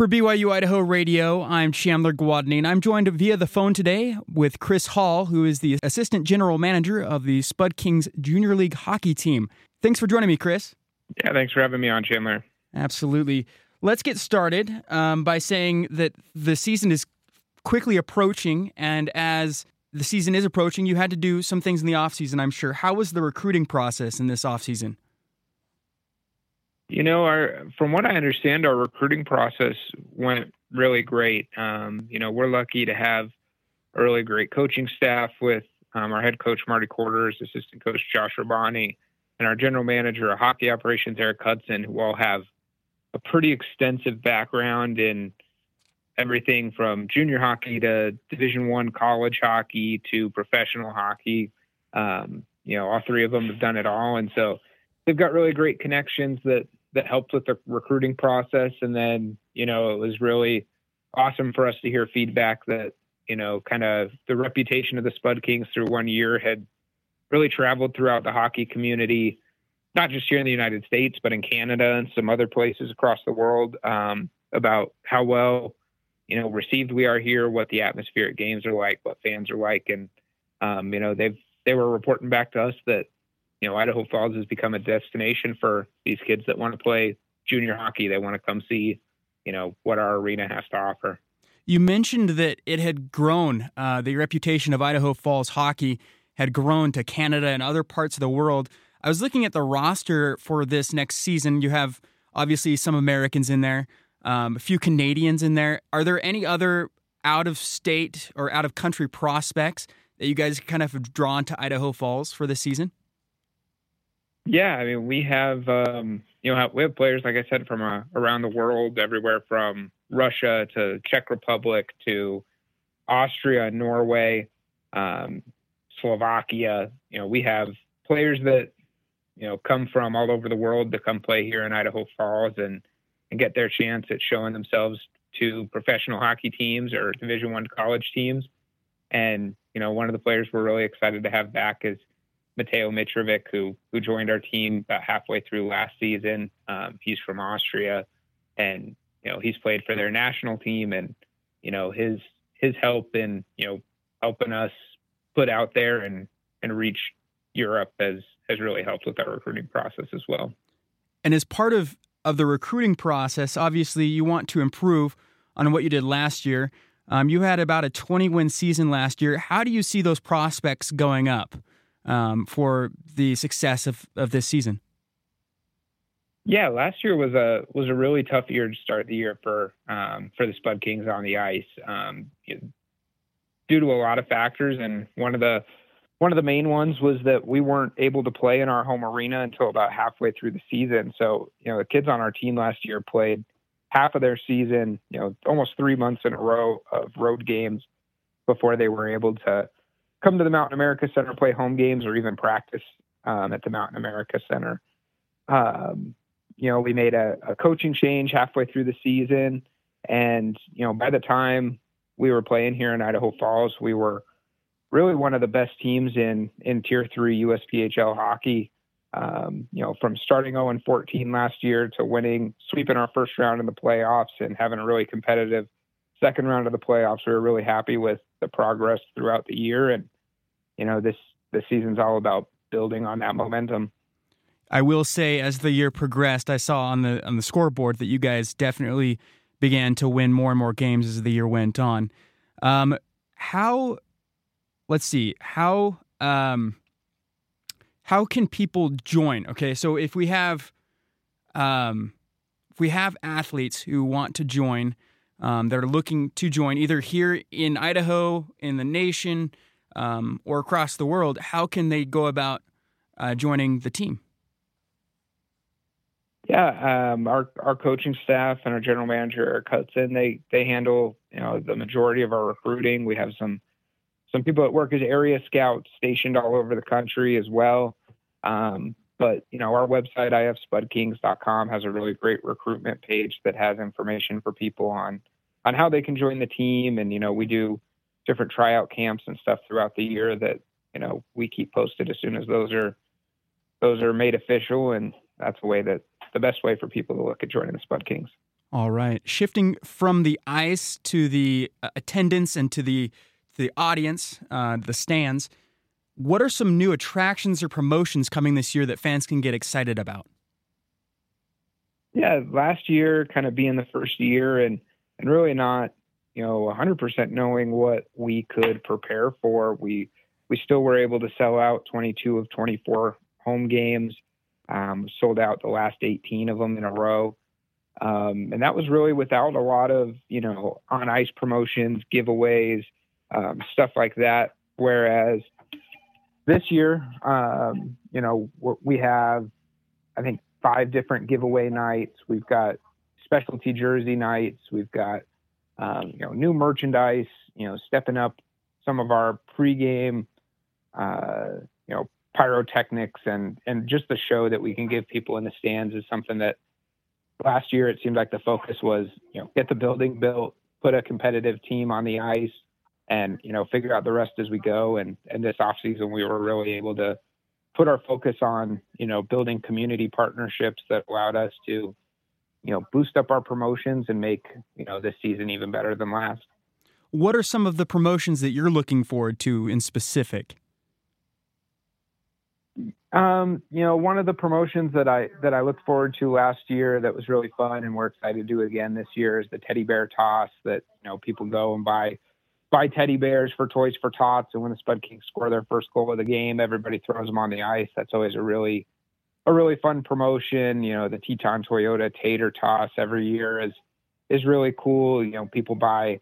For BYU Idaho Radio, I'm Chandler Guadagnin, and I'm joined via the phone today with Chris Hall, who is the Assistant General Manager of the Spud Kings Junior League hockey team. Thanks for joining me, Chris. Yeah, thanks for having me on, Chandler. Absolutely. Let's get started um, by saying that the season is quickly approaching, and as the season is approaching, you had to do some things in the offseason, I'm sure. How was the recruiting process in this offseason? You know, our from what I understand, our recruiting process went really great. Um, you know, we're lucky to have a really great coaching staff with um, our head coach Marty Quarters, assistant coach Josh Rabani, and our general manager of hockey operations Eric Hudson, who all have a pretty extensive background in everything from junior hockey to Division One college hockey to professional hockey. Um, you know, all three of them have done it all, and so they've got really great connections that that helped with the recruiting process. And then, you know, it was really awesome for us to hear feedback that, you know, kind of the reputation of the Spud Kings through one year had really traveled throughout the hockey community, not just here in the United States, but in Canada and some other places across the world um, about how well, you know, received we are here, what the atmosphere at games are like, what fans are like. And, um, you know, they've, they were reporting back to us that you know, Idaho Falls has become a destination for these kids that want to play junior hockey. They want to come see, you know, what our arena has to offer. You mentioned that it had grown. Uh, the reputation of Idaho Falls hockey had grown to Canada and other parts of the world. I was looking at the roster for this next season. You have obviously some Americans in there, um, a few Canadians in there. Are there any other out of state or out of country prospects that you guys kind of have drawn to Idaho Falls for this season? Yeah, I mean, we have um, you know we have players like I said from uh, around the world, everywhere from Russia to Czech Republic to Austria, Norway, um, Slovakia. You know, we have players that you know come from all over the world to come play here in Idaho Falls and and get their chance at showing themselves to professional hockey teams or Division One college teams. And you know, one of the players we're really excited to have back is Mateo Mitrovic, who who joined our team about halfway through last season. Um, he's from Austria, and you know he's played for their national team, and you know his his help in you know helping us put out there and and reach Europe has has really helped with our recruiting process as well. And as part of of the recruiting process, obviously you want to improve on what you did last year. Um, you had about a 20 win season last year. How do you see those prospects going up? Um, for the success of, of this season? Yeah, last year was a was a really tough year to start the year for um, for the Spud Kings on the ice, um, due to a lot of factors, and one of the one of the main ones was that we weren't able to play in our home arena until about halfway through the season. So, you know, the kids on our team last year played half of their season, you know, almost three months in a row of road games before they were able to come to the Mountain America Center, play home games, or even practice um, at the Mountain America Center. Um, you know, we made a, a, coaching change halfway through the season, and you know, by the time we were playing here in Idaho Falls, we were really one of the best teams in in Tier Three USPHL hockey. Um, you know, from starting 0 and 14 last year to winning, sweeping our first round in the playoffs, and having a really competitive second round of the playoffs. We were really happy with the progress throughout the year, and you know this this season's all about building on that momentum. I will say, as the year progressed, I saw on the on the scoreboard that you guys definitely began to win more and more games as the year went on. Um, how? Let's see how. Um, how can people join? Okay, so if we have, um, if we have athletes who want to join, um, that are looking to join either here in Idaho, in the nation, um, or across the world, how can they go about uh, joining the team? Yeah, um, our our coaching staff and our general manager Eric Hudson they they handle you know the majority of our recruiting. We have some some people that work as area scouts stationed all over the country as well. Um, but you know, our website ifspudkings.com has a really great recruitment page that has information for people on on how they can join the team. And you know, we do different tryout camps and stuff throughout the year that you know we keep posted as soon as those are those are made official. And that's a way that the best way for people to look at joining the Spud Kings. All right. Shifting from the ice to the uh, attendance and to the to the audience, uh, the stands. What are some new attractions or promotions coming this year that fans can get excited about? Yeah, last year kind of being the first year and and really not, you know, 100% knowing what we could prepare for. We we still were able to sell out 22 of 24 home games. Um, sold out the last 18 of them in a row. Um, and that was really without a lot of, you know, on ice promotions, giveaways, um, stuff like that. Whereas this year, um, you know, we have, I think, five different giveaway nights. We've got specialty jersey nights. We've got, um, you know, new merchandise, you know, stepping up some of our pregame, uh, you know, pyrotechnics and, and just the show that we can give people in the stands is something that, last year it seemed like the focus was you know get the building built put a competitive team on the ice and you know figure out the rest as we go and and this off season we were really able to put our focus on you know building community partnerships that allowed us to you know boost up our promotions and make you know this season even better than last. What are some of the promotions that you're looking forward to in specific? Um, you know, one of the promotions that I that I looked forward to last year that was really fun and we're excited to do again this year is the teddy bear toss that, you know, people go and buy buy teddy bears for Toys for Tots. And when the Spud Kings score their first goal of the game, everybody throws them on the ice. That's always a really a really fun promotion. You know, the Teton Toyota Tater Toss every year is is really cool. You know, people buy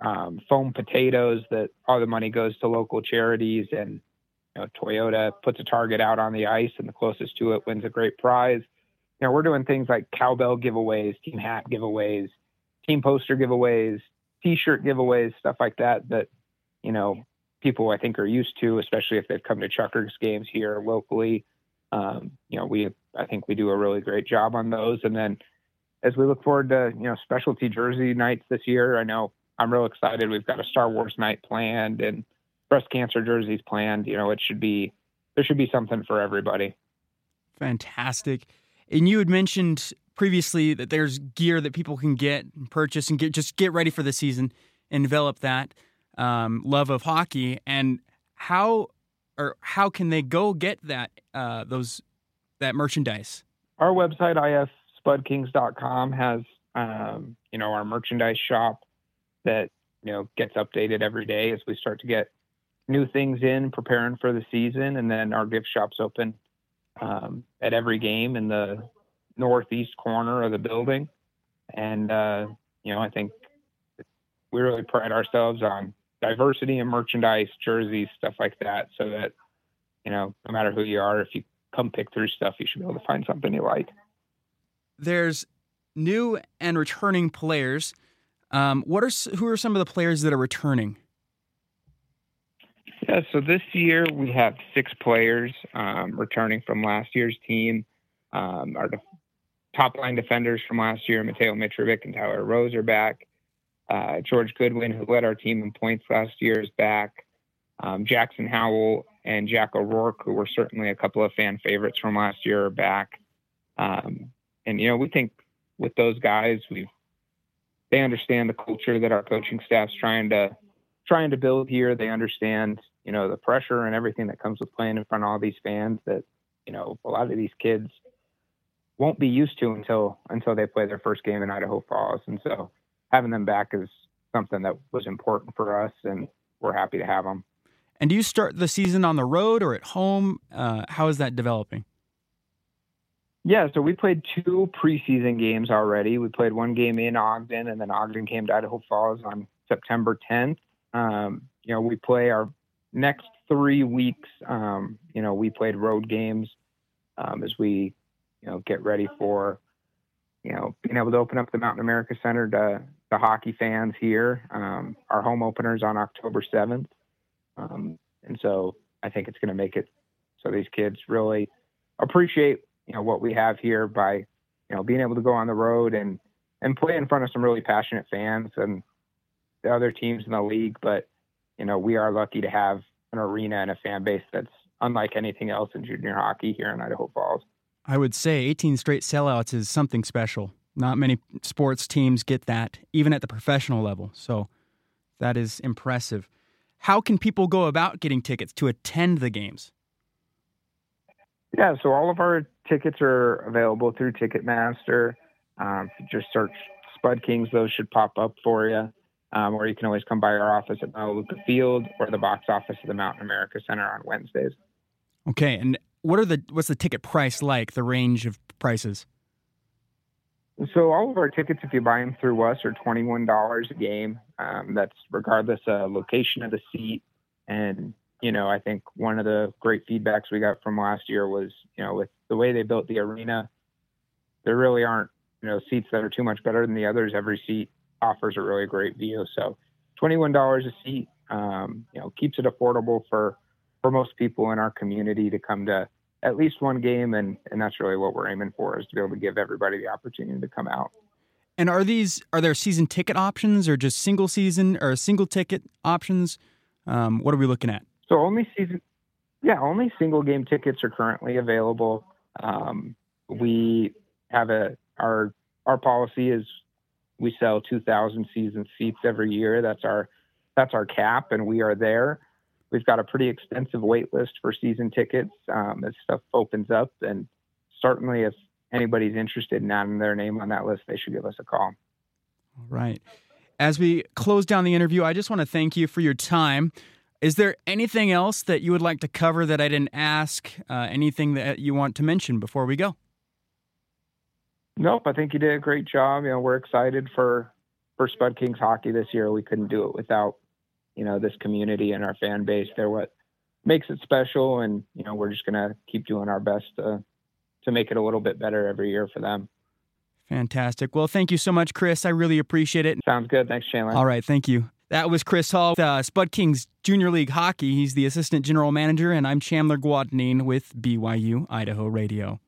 um, foam potatoes that all the money goes to local charities and you know, Toyota puts a target out on the ice and the closest to it wins a great prize. You know, we're doing things like cowbell giveaways, team hat giveaways, team poster giveaways, t-shirt giveaways, stuff like that that, you know, people I think are used to, especially if they've come to Chukars games here locally. Um, you know, we I think we do a really great job on those. And then as we look forward to, you know, specialty jersey nights this year, I know I'm real excited. We've got a Star Wars night planned and breast cancer jerseys planned. You know, it should be there should be something for everybody. Fantastic. And you had mentioned previously that there's gear that people can get and purchase and get just get ready for the season and develop that um, love of hockey. And how or how can they go get that uh, those that merchandise? Our website ifspudkings.com has um, you know our merchandise shop that you know gets updated every day as we start to get new things in, preparing for the season, and then our gift shop's open um, at every game in the northeast corner of the building. And uh, you know, I think we really pride ourselves on diversity in merchandise, jerseys, stuff like that, so that you know, no matter who you are, if you come pick through stuff, you should be able to find something you like. There's new and returning players. Um, what are who are some of the players that are returning? Yeah, so this year we have six players um, returning from last year's team. Um, our top line defenders from last year, Mateo Mitrovic and Tyler Rose, are back. Uh, George Goodwin, who led our team in points last year, is back. Um, Jackson Howell and Jack O'Rourke, who were certainly a couple of fan favorites from last year, are back. Um, and you know, we think with those guys, we they understand the culture that our coaching staff's trying to trying to build here. They understand you know, the pressure and everything that comes with playing in front of all these fans that, you know, a lot of these kids won't be used to until until they play their first game in Idaho Falls. And so having them back is something that was important for us and we're happy to have them. And do you start the season on the road or at home? Uh, how is that developing? Yeah, so we played two preseason games already. We played one game in Ogden, and then Ogden came to Idaho Falls on September 10th. Um, you know, we play our next three weeks, um, you know, we played road games um, as we, you know, get ready for, you know, being able to open up the Mountain America Center to the hockey fans here. Um, our home openers on October 7th. Um, and so I think it's going to make it so these kids really appreciate, you know, what we have here by, you know, being able to go on the road and, and play in front of some really passionate fans and the other teams in the league. But, you know, we are lucky to have an arena and a fan base that's unlike anything else in junior hockey here in Idaho Falls. I would say 18 straight sellouts is something special. Not many sports teams get that, even at the professional level. So that is impressive. How can people go about getting tickets to attend the games? Yeah, so all of our tickets are available through Ticketmaster. Um, just search Spud Kings; those should pop up for you. Um, or you can always come by our office at Melaleuca Field or the box office of the Mountain America Center on Wednesdays. Okay, and what are the what's the ticket price like? The range of prices? So all of our tickets, if you buy them through us, are twenty one dollars a game. Um, that's regardless of location of the seat. And you know, I think one of the great feedbacks we got from last year was, you know, with the way they built the arena, there really aren't you know seats that are too much better than the others. Every seat offers a really great view. So twenty one dollars a seat, um, you know, keeps it affordable for for most people in our community to come to at least one game, and and that's really what we're aiming for is to be able to give everybody the opportunity to come out. And are these are there season ticket options or just single season or single ticket options? Um, what are we looking at? So only season, yeah, only single game tickets are currently available. Um, we have a our our policy is we sell 2,000 season seats every year. That's our that's our cap, and we are there. We've got a pretty extensive wait list for season tickets um, as stuff opens up. And certainly, if anybody's interested in adding their name on that list, they should give us a call. All right. As we close down the interview, I just want to thank you for your time. Is there anything else that you would like to cover that I didn't ask? Uh, anything that you want to mention before we go? Nope. I think you did a great job. You know, we're excited for for Spud Kings hockey this year. We couldn't do it without you know this community and our fan base. They're what makes it special, and you know we're just gonna keep doing our best to to make it a little bit better every year for them. Fantastic. Well, thank you so much, Chris. I really appreciate it. Sounds good. Thanks, Chandler. All right. Thank you. That was Chris Hall, uh, Spud Kings Junior League Hockey. He's the assistant general manager, and I'm Chandler Guadagnin with BYU Idaho Radio.